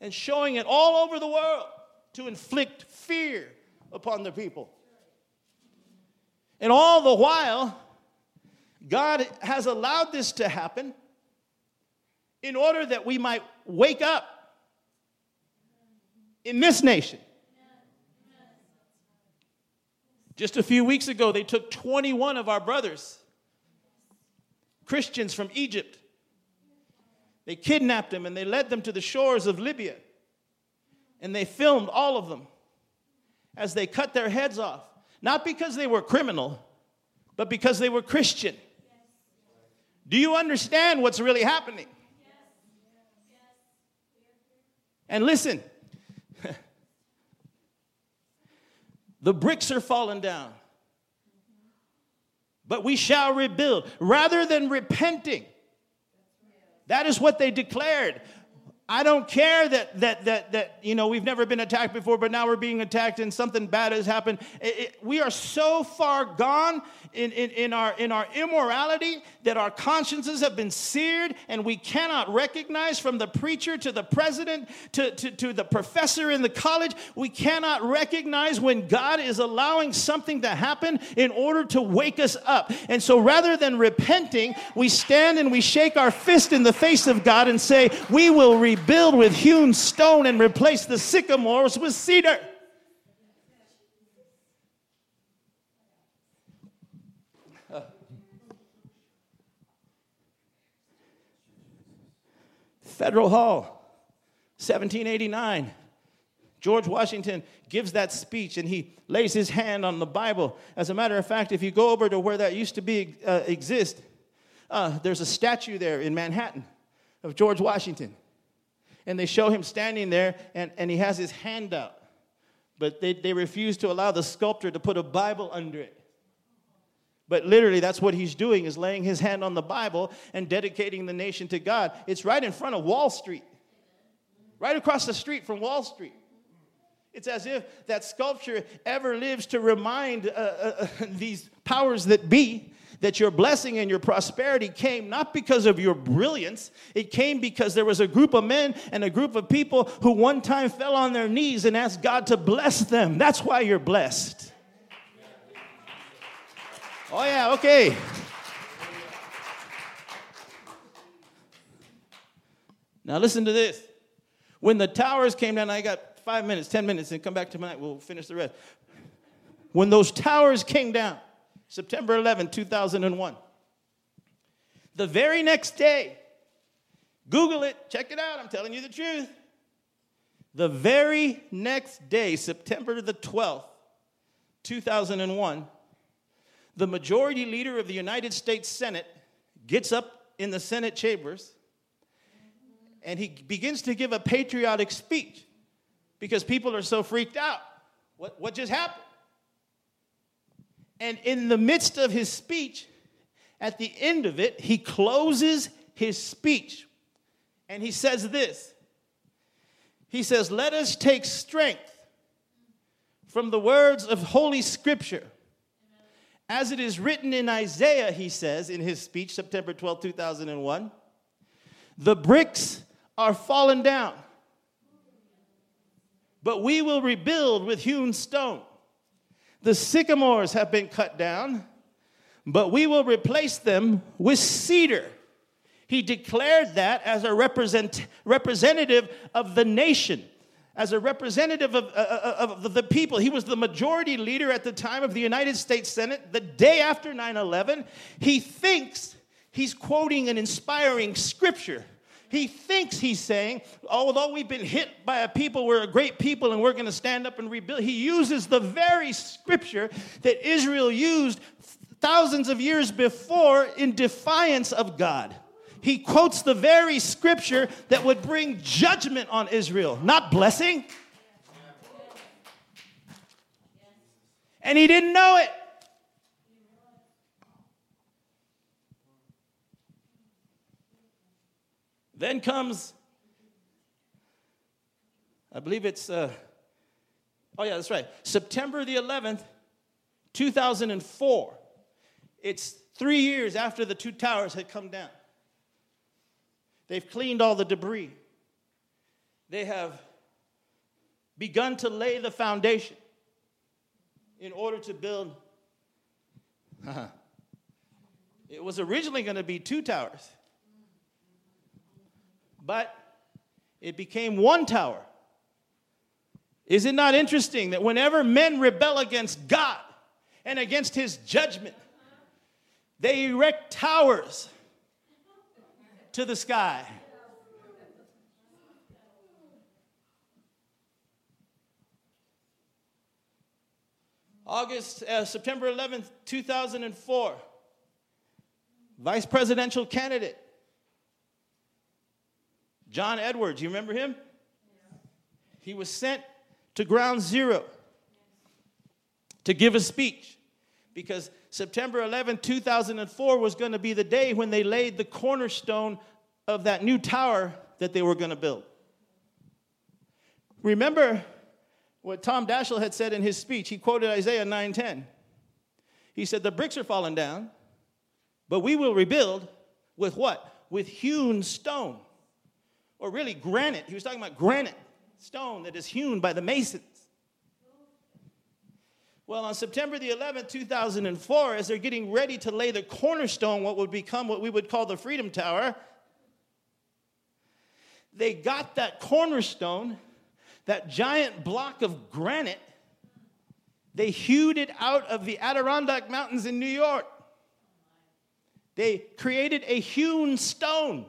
and showing it all over the world to inflict fear upon the people. And all the while, God has allowed this to happen in order that we might wake up in this nation. Just a few weeks ago, they took 21 of our brothers, Christians from Egypt. They kidnapped them and they led them to the shores of Libya. And they filmed all of them as they cut their heads off. Not because they were criminal, but because they were Christian. Do you understand what's really happening? And listen, *laughs* the bricks are falling down, but we shall rebuild. Rather than repenting, That is what they declared. I don't care that, that, that, that, you know, we've never been attacked before, but now we're being attacked and something bad has happened. It, it, we are so far gone in, in, in, our, in our immorality that our consciences have been seared and we cannot recognize from the preacher to the president to, to, to the professor in the college, we cannot recognize when God is allowing something to happen in order to wake us up. And so rather than repenting, we stand and we shake our fist in the face of God and say, We will rebuild with hewn stone and replace the sycamores with cedar. Federal Hall, 1789. George Washington gives that speech and he lays his hand on the Bible. As a matter of fact, if you go over to where that used to be uh, exist, uh, there's a statue there in Manhattan of George Washington. And they show him standing there and, and he has his hand out. But they, they refuse to allow the sculptor to put a Bible under it. But literally, that's what he's doing is laying his hand on the Bible and dedicating the nation to God. It's right in front of Wall Street, right across the street from Wall Street. It's as if that sculpture ever lives to remind uh, uh, *laughs* these powers that be that your blessing and your prosperity came not because of your brilliance, it came because there was a group of men and a group of people who one time fell on their knees and asked God to bless them. That's why you're blessed. Oh, yeah, okay. Now, listen to this. When the towers came down, I got five minutes, 10 minutes, and come back tonight. We'll finish the rest. When those towers came down, September 11, 2001, the very next day, Google it, check it out, I'm telling you the truth. The very next day, September the 12th, 2001, the majority leader of the United States Senate gets up in the Senate chambers and he begins to give a patriotic speech because people are so freaked out. What, what just happened? And in the midst of his speech, at the end of it, he closes his speech. And he says this. He says, Let us take strength from the words of Holy Scripture. As it is written in Isaiah, he says in his speech, September 12, 2001, the bricks are fallen down, but we will rebuild with hewn stone. The sycamores have been cut down, but we will replace them with cedar. He declared that as a represent, representative of the nation as a representative of, uh, uh, of, the people. He was the majority leader at the time of the United States Senate. The day after 9 11, he thinks he's quoting an inspiring scripture. He thinks he's saying, although we've been hit by a people, we're a great people and we're going to stand up and rebuild. He uses the very scripture that Israel used thousands of years before in defiance of God he quotes the very scripture that would bring judgment on Israel, not blessing. And he didn't know it. Then comes, I believe it's, uh, oh yeah, that's right, September the 11th, 2004. It's three years after the two towers had come down. They've cleaned all the debris. They have begun to lay the foundation in order to build. *laughs* it was originally going to be two towers, but it became one tower. Is it not interesting that whenever men rebel against God and against his judgment, they erect towers to the sky. August, uh, September 11th, 2004, vice presidential candidate John Edwards, you remember him? He was sent to ground zero to give a speech because September 11, 2004 was going to be the day when they laid the cornerstone of that new tower that they were going to build. Remember what Tom Daschle had said in his speech. He quoted Isaiah 9:10. He said, "The bricks are falling down, but we will rebuild with what? With hewn stone." Or really granite. He was talking about granite, stone that is hewn by the masons. Well, on September the 11th, 2004, as they're getting ready to lay the cornerstone, what would become what we would call the Freedom Tower, they got that cornerstone, that giant block of granite, they hewed it out of the Adirondack Mountains in New York. They created a hewn stone.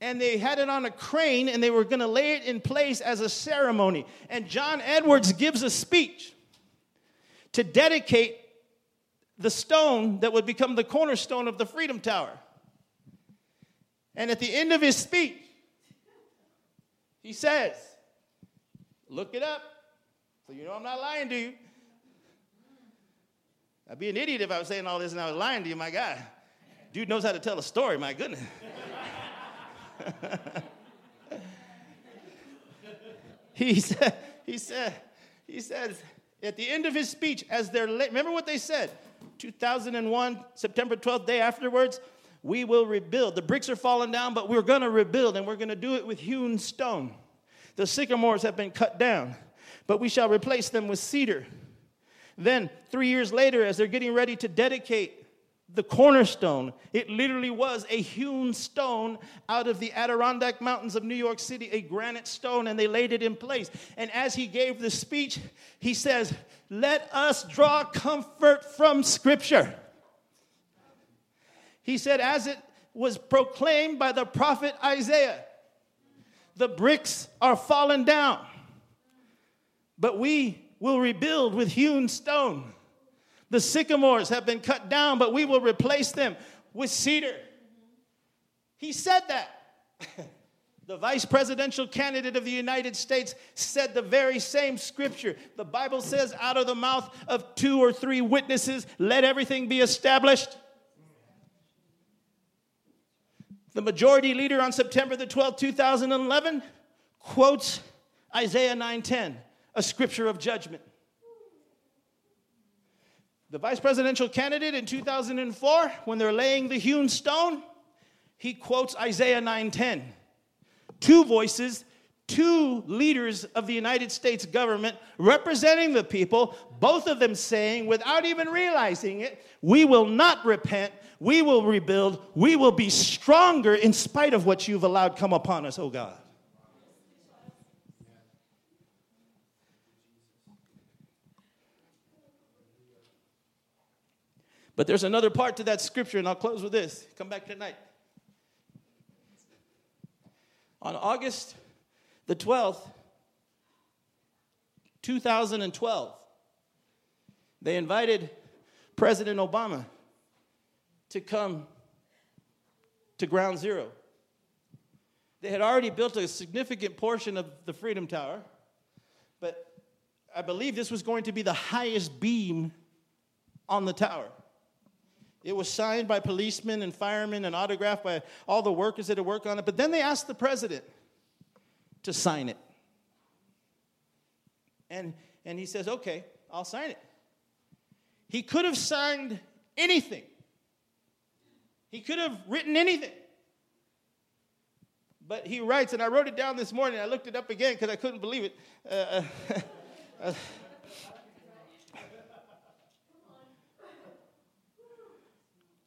And they had it on a crane and they were going to lay it in place as a ceremony. And John Edwards gives a speech to dedicate the stone that would become the cornerstone of the Freedom Tower. And at the end of his speech, he says, Look it up. So you know I'm not lying to you. I'd be an idiot if I was saying all this and I was lying to you, my guy. Dude knows how to tell a story, my goodness. *laughs* *laughs* he said, he said, he says, at the end of his speech, as they're late, remember what they said? 2001, September 12th, day afterwards, we will rebuild. The bricks are falling down, but we're going to rebuild, and we're going to do it with hewn stone. The sycamores have been cut down, but we shall replace them with cedar. Then, three years later, as they're getting ready to dedicate the cornerstone. It literally was a hewn stone out of the Adirondack Mountains of New York City, a granite stone, and they laid it in place. And as he gave the speech, he says, Let us draw comfort from Scripture. He said, As it was proclaimed by the prophet Isaiah, the bricks are fallen down, but we will rebuild with hewn stone. The sycamores have been cut down, but we will replace them with cedar. He said that. *laughs* the vice presidential candidate of the United States said the very same scripture. The Bible says, out of the mouth of two or three witnesses, let everything be established. The majority leader on September the 12th, 2011, quotes Isaiah 9:10, a scripture of judgment. The vice presidential candidate in 2004, when they're laying the hewn stone, he quotes Isaiah 9:10. Two voices, two leaders of the United States government representing the people, both of them saying without even realizing it, we will not repent, we will rebuild, we will be stronger in spite of what you've allowed come upon us, oh God. But there's another part to that scripture, and I'll close with this. Come back tonight. On August the 12th, 2012, they invited President Obama to come to Ground Zero. They had already built a significant portion of the Freedom Tower, but I believe this was going to be the highest beam on the tower. It was signed by policemen and firemen and autographed by all the workers that had worked on it. But then they asked the president to sign it. And, and he says, okay, I'll sign it. He could have signed anything, he could have written anything. But he writes, and I wrote it down this morning. I looked it up again because I couldn't believe it. Uh, uh, *laughs*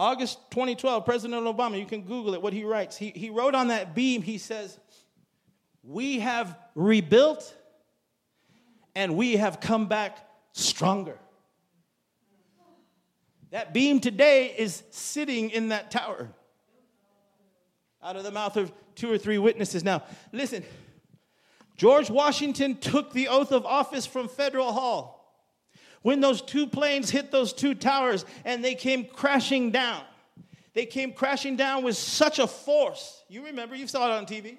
August 2012, President Obama, you can Google it, what he writes. He, he wrote on that beam, he says, We have rebuilt and we have come back stronger. That beam today is sitting in that tower out of the mouth of two or three witnesses. Now, listen, George Washington took the oath of office from Federal Hall when those two planes hit those two towers and they came crashing down. They came crashing down with such a force. You remember, you saw it on TV.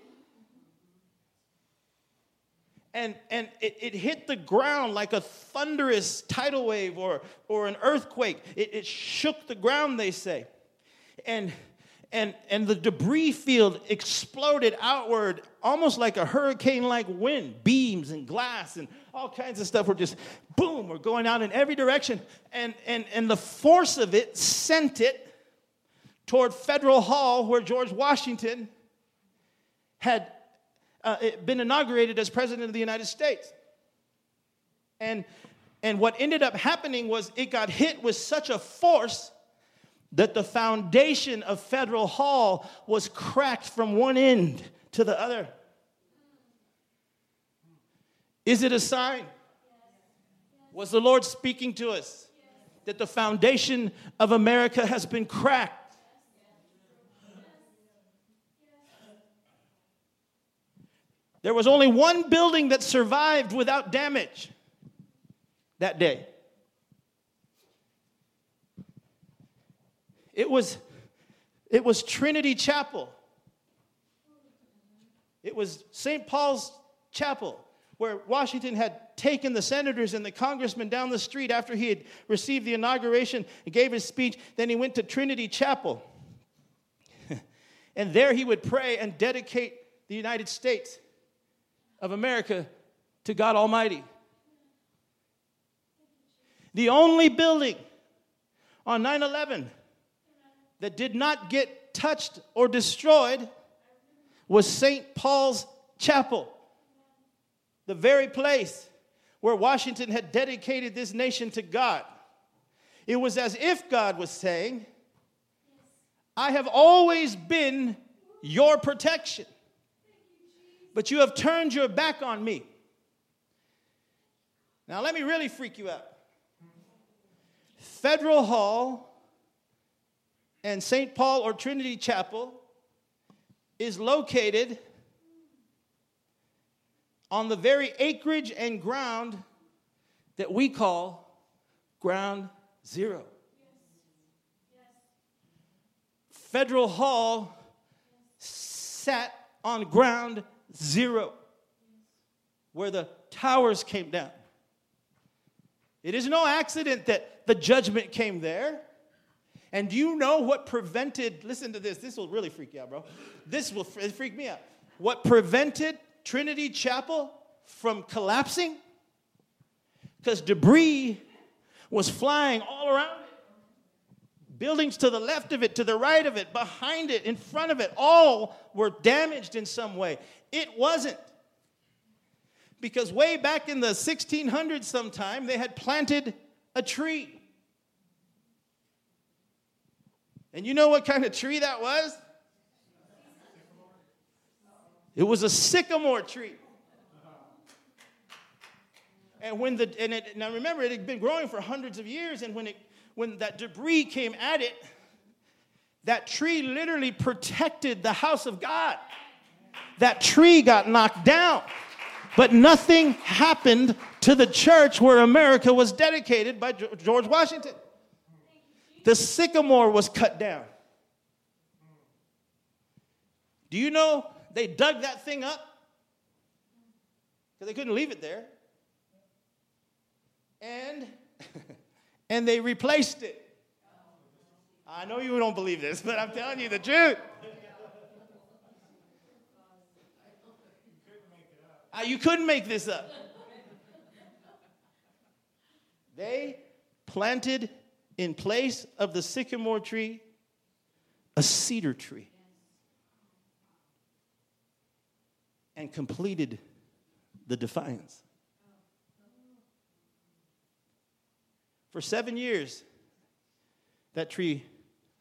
And, and it, it hit the ground like a thunderous tidal wave or, or an earthquake. It, it shook the ground, they say. And, and, and the debris field exploded outward almost like a hurricane like wind. Beams and glass and all kinds of stuff were just boom were going out in every direction. And, and, and the force of it sent it toward federal hall where george washington had uh, been inaugurated as president of the united states. And, and what ended up happening was it got hit with such a force that the foundation of Federal Hall was cracked from one end to the other. Is it a sign? Was the Lord speaking to us that the foundation of America has been cracked? There was only one building that survived without damage that day. It was, it was Trinity Chapel. It was St. Paul's Chapel, where Washington had taken the senators and the congressmen down the street after he had received the inauguration and gave his speech. Then he went to Trinity Chapel. *laughs* and there he would pray and dedicate the United States of America to God Almighty. The only building on 9 11 that did not get touched or destroyed was St. Paul's Chapel, the very place where Washington had dedicated this nation to God. It was as if God was saying, I have always been your protection, but you have turned your back on me. Now, let me really freak you out. Federal Hall and St. Paul or Trinity Chapel is located on the very acreage and ground that we call ground zero. Federal Hall sat on ground zero where the towers came down. It is no accident that the judgment came there. And do you know what prevented, listen to this, this will really freak you out, bro. This will freak me out. What prevented Trinity Chapel from collapsing? Because debris was flying all around it. Buildings to the left of it, to the right of it, behind it, in front of it, all were damaged in some way. It wasn't. Because way back in the 1600s, sometime, they had planted a tree. And you know what kind of tree that was? It was a sycamore tree. And when the and it now remember it had been growing for hundreds of years, and when it when that debris came at it, that tree literally protected the house of God. That tree got knocked down, but nothing happened to the church where America was dedicated by George Washington the sycamore was cut down. Do you know they dug that thing up? Because they couldn't leave it there. And *laughs* and they replaced it. I know you don't believe this, but I'm telling you the truth. Uh, you couldn't make this up. They planted in place of the sycamore tree, a cedar tree. And completed the defiance. For seven years, that tree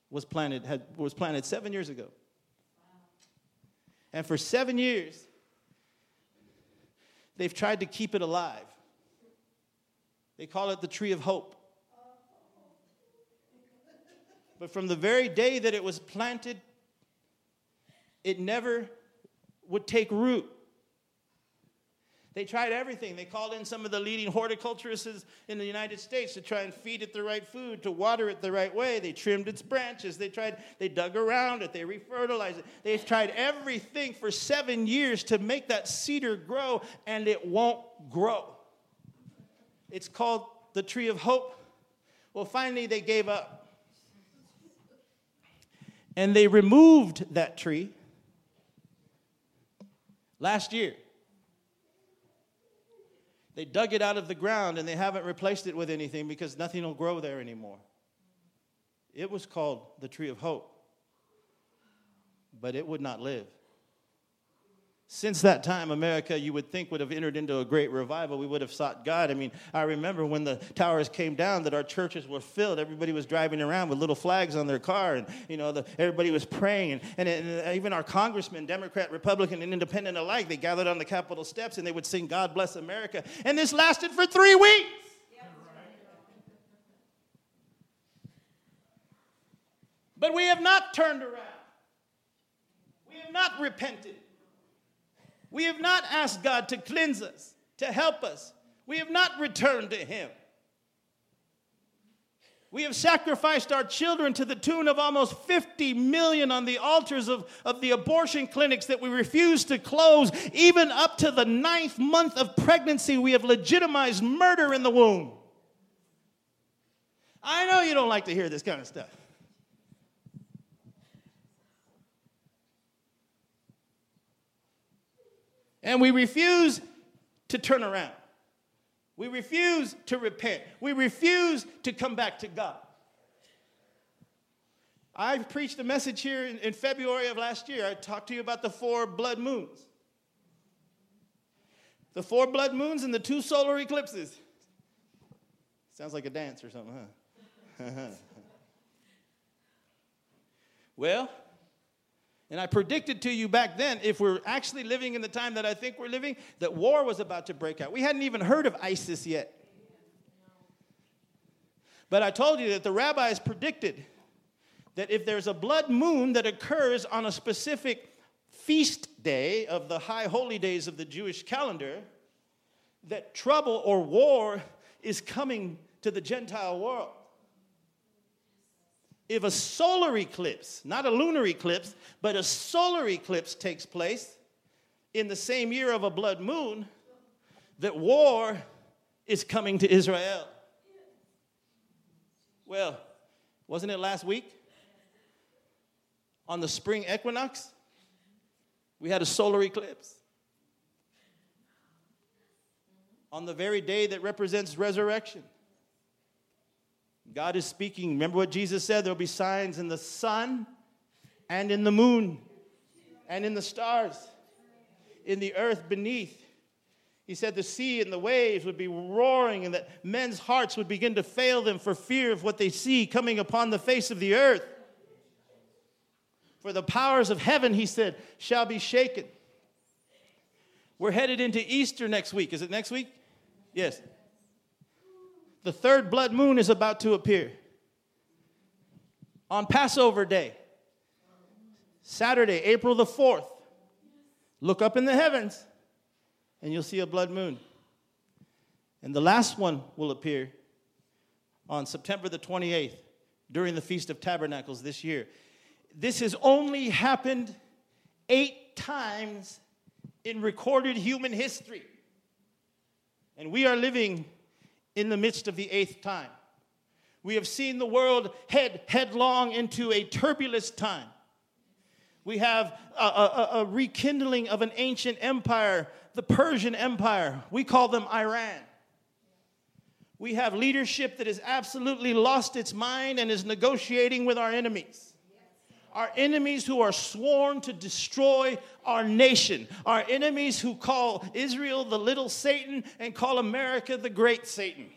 was planted, had, was planted seven years ago. And for seven years, they've tried to keep it alive. They call it the tree of hope. But from the very day that it was planted, it never would take root. They tried everything. They called in some of the leading horticulturists in the United States to try and feed it the right food, to water it the right way. They trimmed its branches. They tried, they dug around it, they refertilized it. They've tried everything for seven years to make that cedar grow, and it won't grow. It's called the tree of hope. Well, finally, they gave up. And they removed that tree last year. They dug it out of the ground and they haven't replaced it with anything because nothing will grow there anymore. It was called the tree of hope, but it would not live. Since that time, America, you would think, would have entered into a great revival. We would have sought God. I mean, I remember when the towers came down that our churches were filled. Everybody was driving around with little flags on their car, and, you know, the, everybody was praying. And, and, and even our congressmen, Democrat, Republican, and Independent alike, they gathered on the Capitol steps and they would sing, God bless America. And this lasted for three weeks. But we have not turned around. We have not repented. We have not asked God to cleanse us, to help us. We have not returned to Him. We have sacrificed our children to the tune of almost 50 million on the altars of, of the abortion clinics that we refuse to close. Even up to the ninth month of pregnancy, we have legitimized murder in the womb. I know you don't like to hear this kind of stuff. And we refuse to turn around. We refuse to repent. We refuse to come back to God. I preached a message here in, in, February of last year. I talked to you about the four blood moons. The four blood moons and the two solar eclipses. Sounds like a dance or something, huh? *laughs* well, and I predicted to you back then, if we're actually living in the time that I think we're living, that war was about to break out. We hadn't even heard of ISIS yet. But I told you that the rabbis predicted that if there's a blood moon that occurs on a specific feast day of the high holy days of the Jewish calendar, that trouble or war is coming to the Gentile world if a solar eclipse, not a lunar eclipse, but a solar eclipse takes place in the same year of a blood moon, that war is coming to Israel. Well, wasn't it last week? On the spring equinox, we had a solar eclipse. On the very day that represents resurrection. God is speaking. Remember what Jesus said? There'll be signs in the sun and in the moon and in the stars, in the earth beneath. He said the sea and the waves would be roaring and that men's hearts would begin to fail them for fear of what they see coming upon the face of the earth. For the powers of heaven, he said, shall be shaken. We're headed into Easter next week. Is it next week? Yes the third blood moon is about to appear. On Passover Day, Saturday, April the 4th, look up in the heavens and you'll see a blood moon. And the last one will appear on September the 28th during the Feast of Tabernacles this year. This has only happened eight times in recorded human history. And we are living in the midst of the eighth time. We have seen the world head headlong into a turbulent time. We have a, a, a, rekindling of an ancient empire, the Persian Empire. We call them Iran. We have leadership that has absolutely lost its mind and is negotiating with our enemies. Our enemies who are sworn to destroy our nation. Our enemies who call Israel the little Satan and call America the great Satan.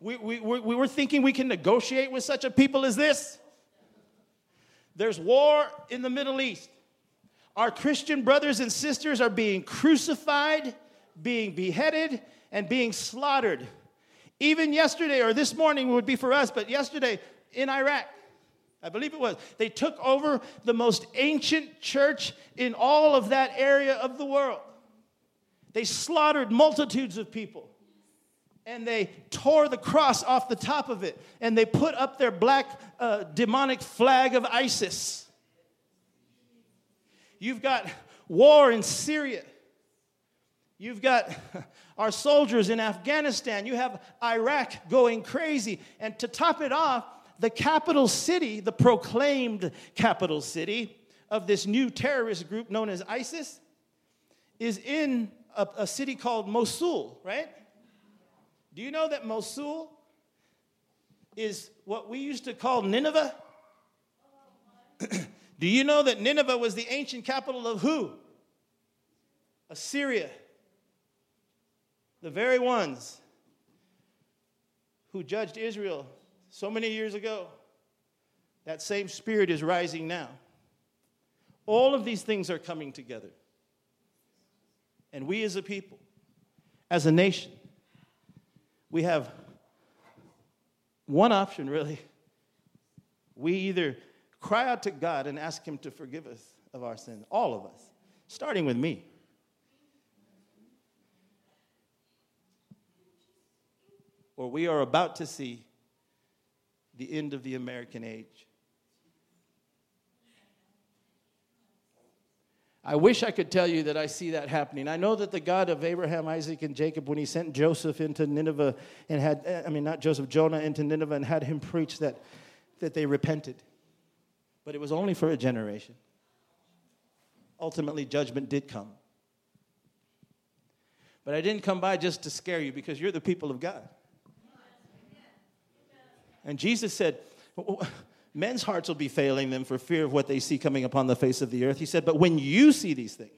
We, we, we were thinking we can negotiate with such a people as this. There's war in the Middle East. Our Christian brothers and sisters are being crucified, being beheaded, and being slaughtered. Even yesterday, or this morning would be for us, but yesterday in Iraq, I believe it was. They took over the most ancient church in all of that area of the world. They slaughtered multitudes of people. And they tore the cross off the top of it. And they put up their black uh, demonic flag of ISIS. You've got war in Syria. You've got *laughs* our soldiers in Afghanistan. You have Iraq going crazy. And to top it off, the capital city, the proclaimed capital city of this new terrorist group known as ISIS, is in a, a city called Mosul, right? Do you know that Mosul is what we used to call Nineveh? *clears throat* Do you know that Nineveh was the ancient capital of who? Assyria. The very ones who judged Israel so many years ago. That same spirit is rising now. All of these things are coming together. And we as a people, as a nation, we have one option really. We either cry out to God and ask Him to forgive us of our sins, all of us, starting with me. Or we are about to see the end of the American age. I wish I could tell you that I see that happening. I know that the God of Abraham, Isaac, and Jacob, when he sent Joseph into Nineveh and had, I mean, not Joseph, Jonah into Nineveh and had him preach that, that they repented. But it was only for a generation. Ultimately, judgment did come. But I didn't come by just to scare you because you're the people of God. And Jesus said, Men's hearts will be failing them for fear of what they see coming upon the face of the earth. He said, But when you see these things,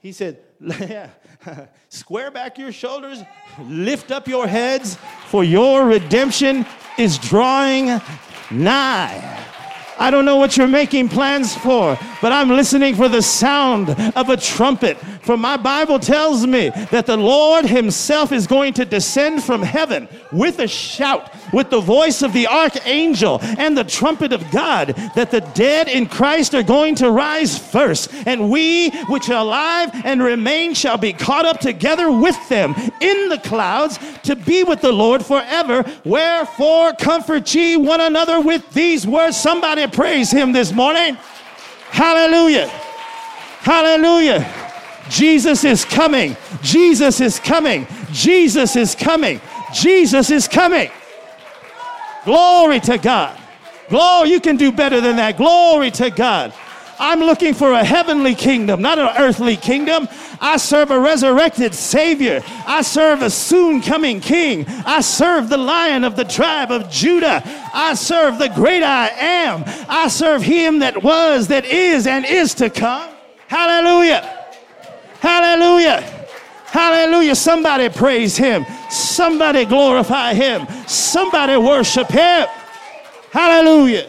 he said, *laughs* yeah, *laughs* Square back your shoulders, lift up your heads, for your redemption is drawing nigh. I don't know what you're making plans for, but I'm listening for the sound of a trumpet. For my Bible tells me that the Lord Himself is going to descend from heaven with a shout, with the voice of the archangel and the trumpet of God, that the dead in Christ are going to rise first, and we which are alive and remain shall be caught up together with them in the clouds to be with the Lord forever. Wherefore, comfort ye one another with these words. Somebody praise him this morning. Hallelujah. Hallelujah. Jesus is coming. Jesus is coming. Jesus is coming. Jesus is coming. Glory to God. Glory, you can do better than that. Glory to God. I'm looking for a heavenly kingdom, not an earthly kingdom. I serve a resurrected Savior. I serve a soon coming King. I serve the Lion of the tribe of Judah. I serve the great I am. I serve Him that was, that is, and is to come. Hallelujah. Hallelujah. Hallelujah. Somebody praise Him. Somebody glorify Him. Somebody worship Him. Hallelujah.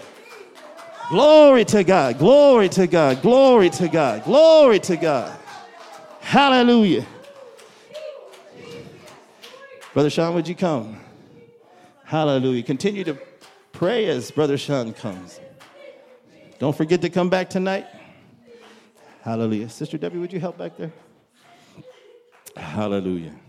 Glory to God. Glory to God. Glory to God. Glory to God. Hallelujah. Brother Sean, would you come? Hallelujah. Continue to pray as Brother Sean comes. Don't forget to come back tonight. Hallelujah. Sister Debbie, would you help back there? Hallelujah.